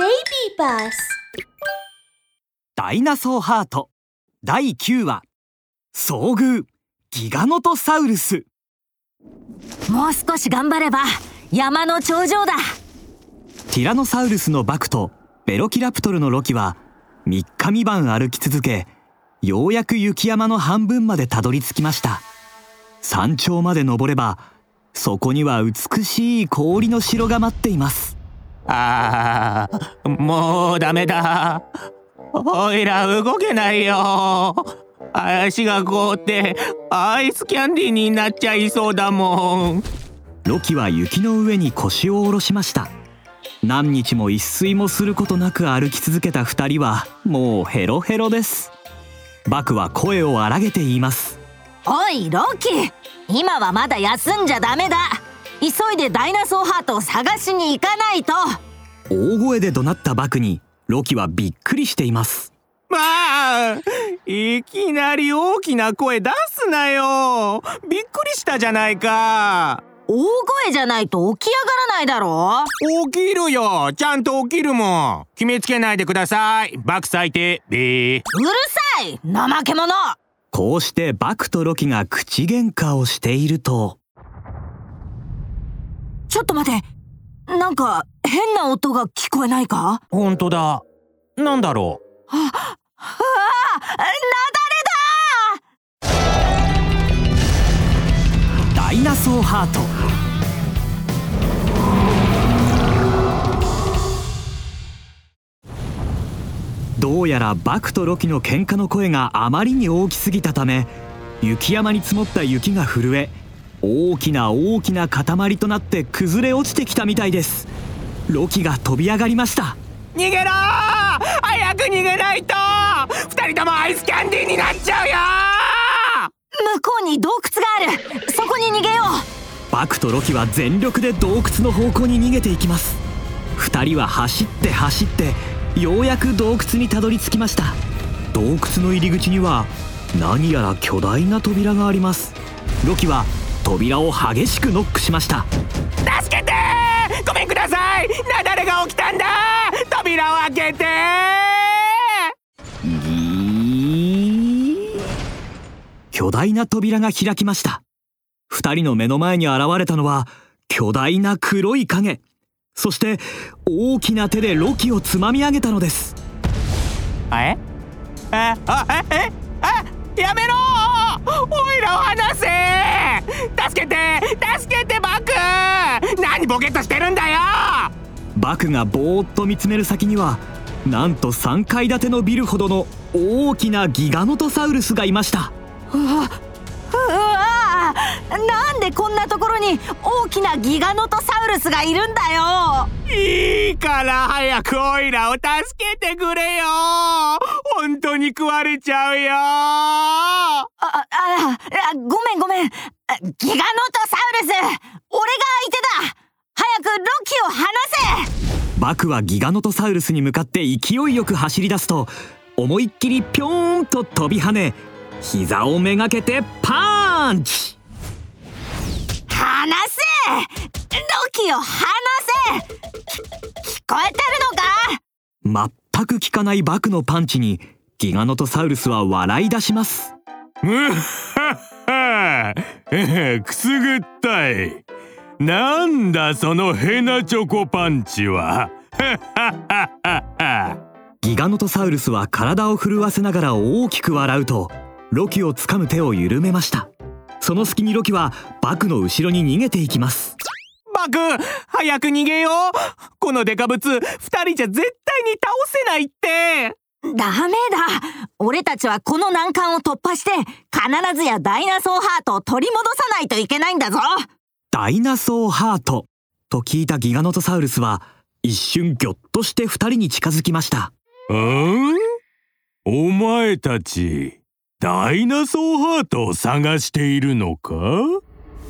Baby Bus ダイナソーハート。第9話。遭遇。ギガノトサウルス。もう少し頑張れば山の頂上だ。ティラノサウルスのバクとベロキラプトルのロキは3日三晩歩き続けようやく雪山の半分までたどり着きました。山頂まで登ればそこには美しい氷の城が待っていますああ、もうダメだ。おいら動けないよ。足が凍ってアイスキャンディーになっちゃいそうだもん。ロキは雪の上に腰を下ろしました何日も一睡もすることなく歩き続けた二人はもうヘロヘロですバクは声を荒げて言いますおいロキ今はまだ休んじゃダメだ急いでダイナソーハートを探しに行かないと大声で怒鳴ったバクにロキはびっくりしていますまあ、いきなり大きな声出すなよ。びっくりしたじゃないか。大声じゃないと起き上がらないだろ起きるよ。ちゃんと起きるもん。決めつけないでください。バク最低。べー。うるさい怠け者こうしてバクとロキが口喧嘩をしているとちょっと待てなんか変な音が聞こえないか？ほんとだ。なんだろう？ああダイナソーハートどうやらバクとロキの喧嘩の声があまりに大きすぎたため雪山に積もった雪が震え大きな大きな塊となって崩れ落ちてきたみたいです。ロキが飛び上がりました。逃げろー！早く逃げないと二人ともアイスキャンディーになっちゃうよ向こうに洞窟がある。そこに逃げよバクとロキは全力で洞窟の方向に逃げていきます。二人は走って走ってようやく洞窟にたどり着きました。洞窟の入り口には何やら巨大な扉があります。ロキは扉を激しくノックしました。助けてー！ごめんください！なだれが起きたんだ扉を開けて巨大な扉が開きました二人の目の前に現れたのは巨大な黒い影そして大きな手でロキをつまみ上げたのですえああええあやめろおいらを離せ助けて助けてバク！何ボケっとしてるんだよ！バクがぼーっと見つめる先にはなんと3階建てのビルほどの大きなギガノトサウルスがいました。うわうわなんでこんなところに大きなギガノトサウルスがいるんだよ。いいから早くオイラを助けてくれよ。本当に食われちゃうよ。あああごめんごめん。ギガノトサウルス俺が相手だ。早くロキを離せ。バクはギガノトサウルスに向かって勢いよく走り出すと思いっきりぴょーんと飛び跳ね膝をめがけてパンチ離せ!ロキを離せ!聞こえてるのか?全く効かないバクのパンチにギガノトサウルスは笑い出します。むっはっはくすぐったい。なんだそのヘナチョコパンチは。ギガノトサウルスは体を震わせながら大きく笑うとロキを掴む手を緩めました。その隙にロキはバクの後ろに逃げていきます。バク早く逃げよう。このデカブツ二人じゃ絶対に倒せないって。ダメだ。俺たちはこの難関を突破して必ずやダイナソーハートを取り戻さないといけないんだぞ。ダイナソーハート。と聞いたギガノトサウルスは一瞬ギョッとして二人に近づきました。うん？お前たちダイナソーハートを探しているのか？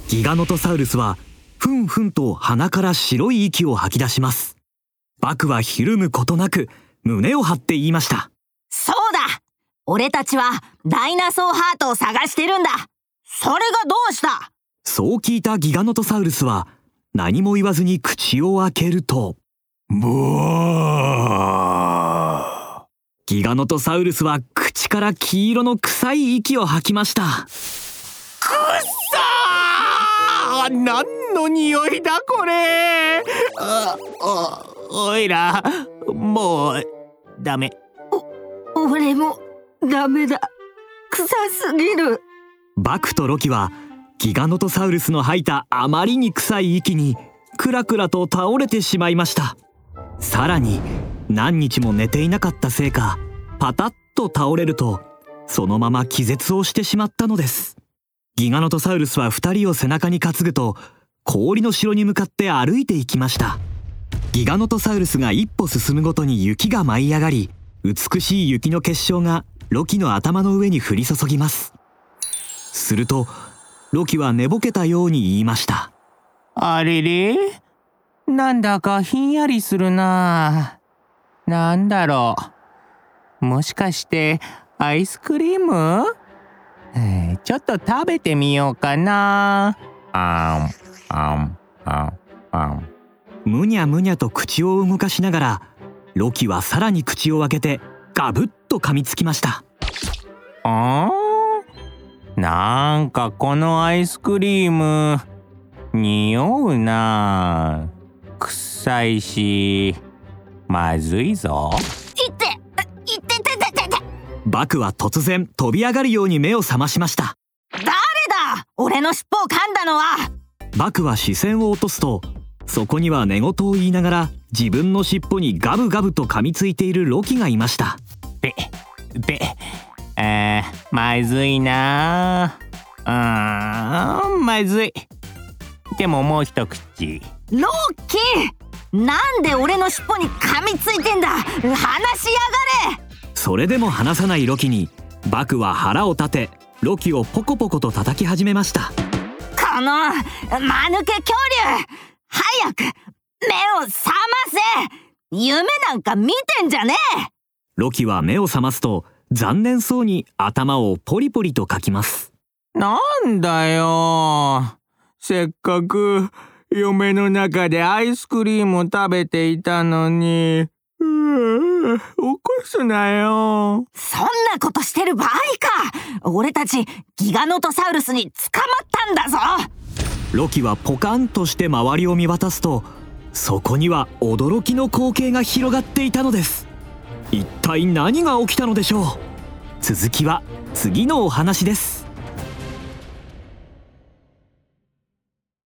ギガノトサウルスはふんふんと鼻から白い息を吐き出します。バクはひるむことなく胸を張って言いました。そうだ。俺たちはダイナソーハートを探してるんだ。それがどうした？そう聞いたギガノトサウルスは何も言わずに口を開けるとブワギガノトサウルスは口から黄色の臭い息を吐きました。くっさー！何の匂いだこれ！あおおいらもうダメ。俺もダメだ。臭すぎる。バクとロキはギガノトサウルスの吐いたあまりに臭い息にクラクラと倒れてしまいました。さらに何日も寝ていなかったせいかパタッと倒れるとそのまま気絶をしてしまったのです。ギガノトサウルスは2人を背中に担ぐと氷の城に向かって歩いていきました。ギガノトサウルスが一歩進むごとに雪が舞い上がり美しい雪の結晶がロキの頭の上に降り注ぎます。するとロキは寝ぼけたように言いました。あれれ？なんだかひんやりするな。なんだろう。もしかしてアイスクリーム、えー、ちょっと食べてみようかな。あんあんあんあんむにゃむにゃと口を動かしながらロキはさらに口を開けてガブッと噛みつきました。あー？なんかこのアイスクリーム匂うな。臭いしまずいぞバクは突然飛び上がるように目を覚ましました。誰だ？俺の尻尾を噛んだのは。バクは視線を落とすとそこには寝言を言いながら自分の尻尾にガブガブと噛みついているロキがいました。べべあーまずいな。あーまずい。でももう一口。ロッキー！なんで俺の尻尾に噛みついてんだ？話しやがれそれでも離さないロキにバクは腹を立てロキをポコポコと叩き始めました。この間抜け恐竜早く目を覚ませ。夢なんか見てんじゃねえ。ロキは目を覚ますと残念そうに頭をポリポリとかきます。なんだよ。せっかく嫁の中でアイスクリーム食べていたのにうー起こすなよ。そんなことしてる場合か。俺たちギガノトサウルスに捕まったんだぞ。ロキはポカンとして周りを見渡すとそこには驚きの光景が広がっていたのです。一体何が起きたのでしょう。続きは次のお話です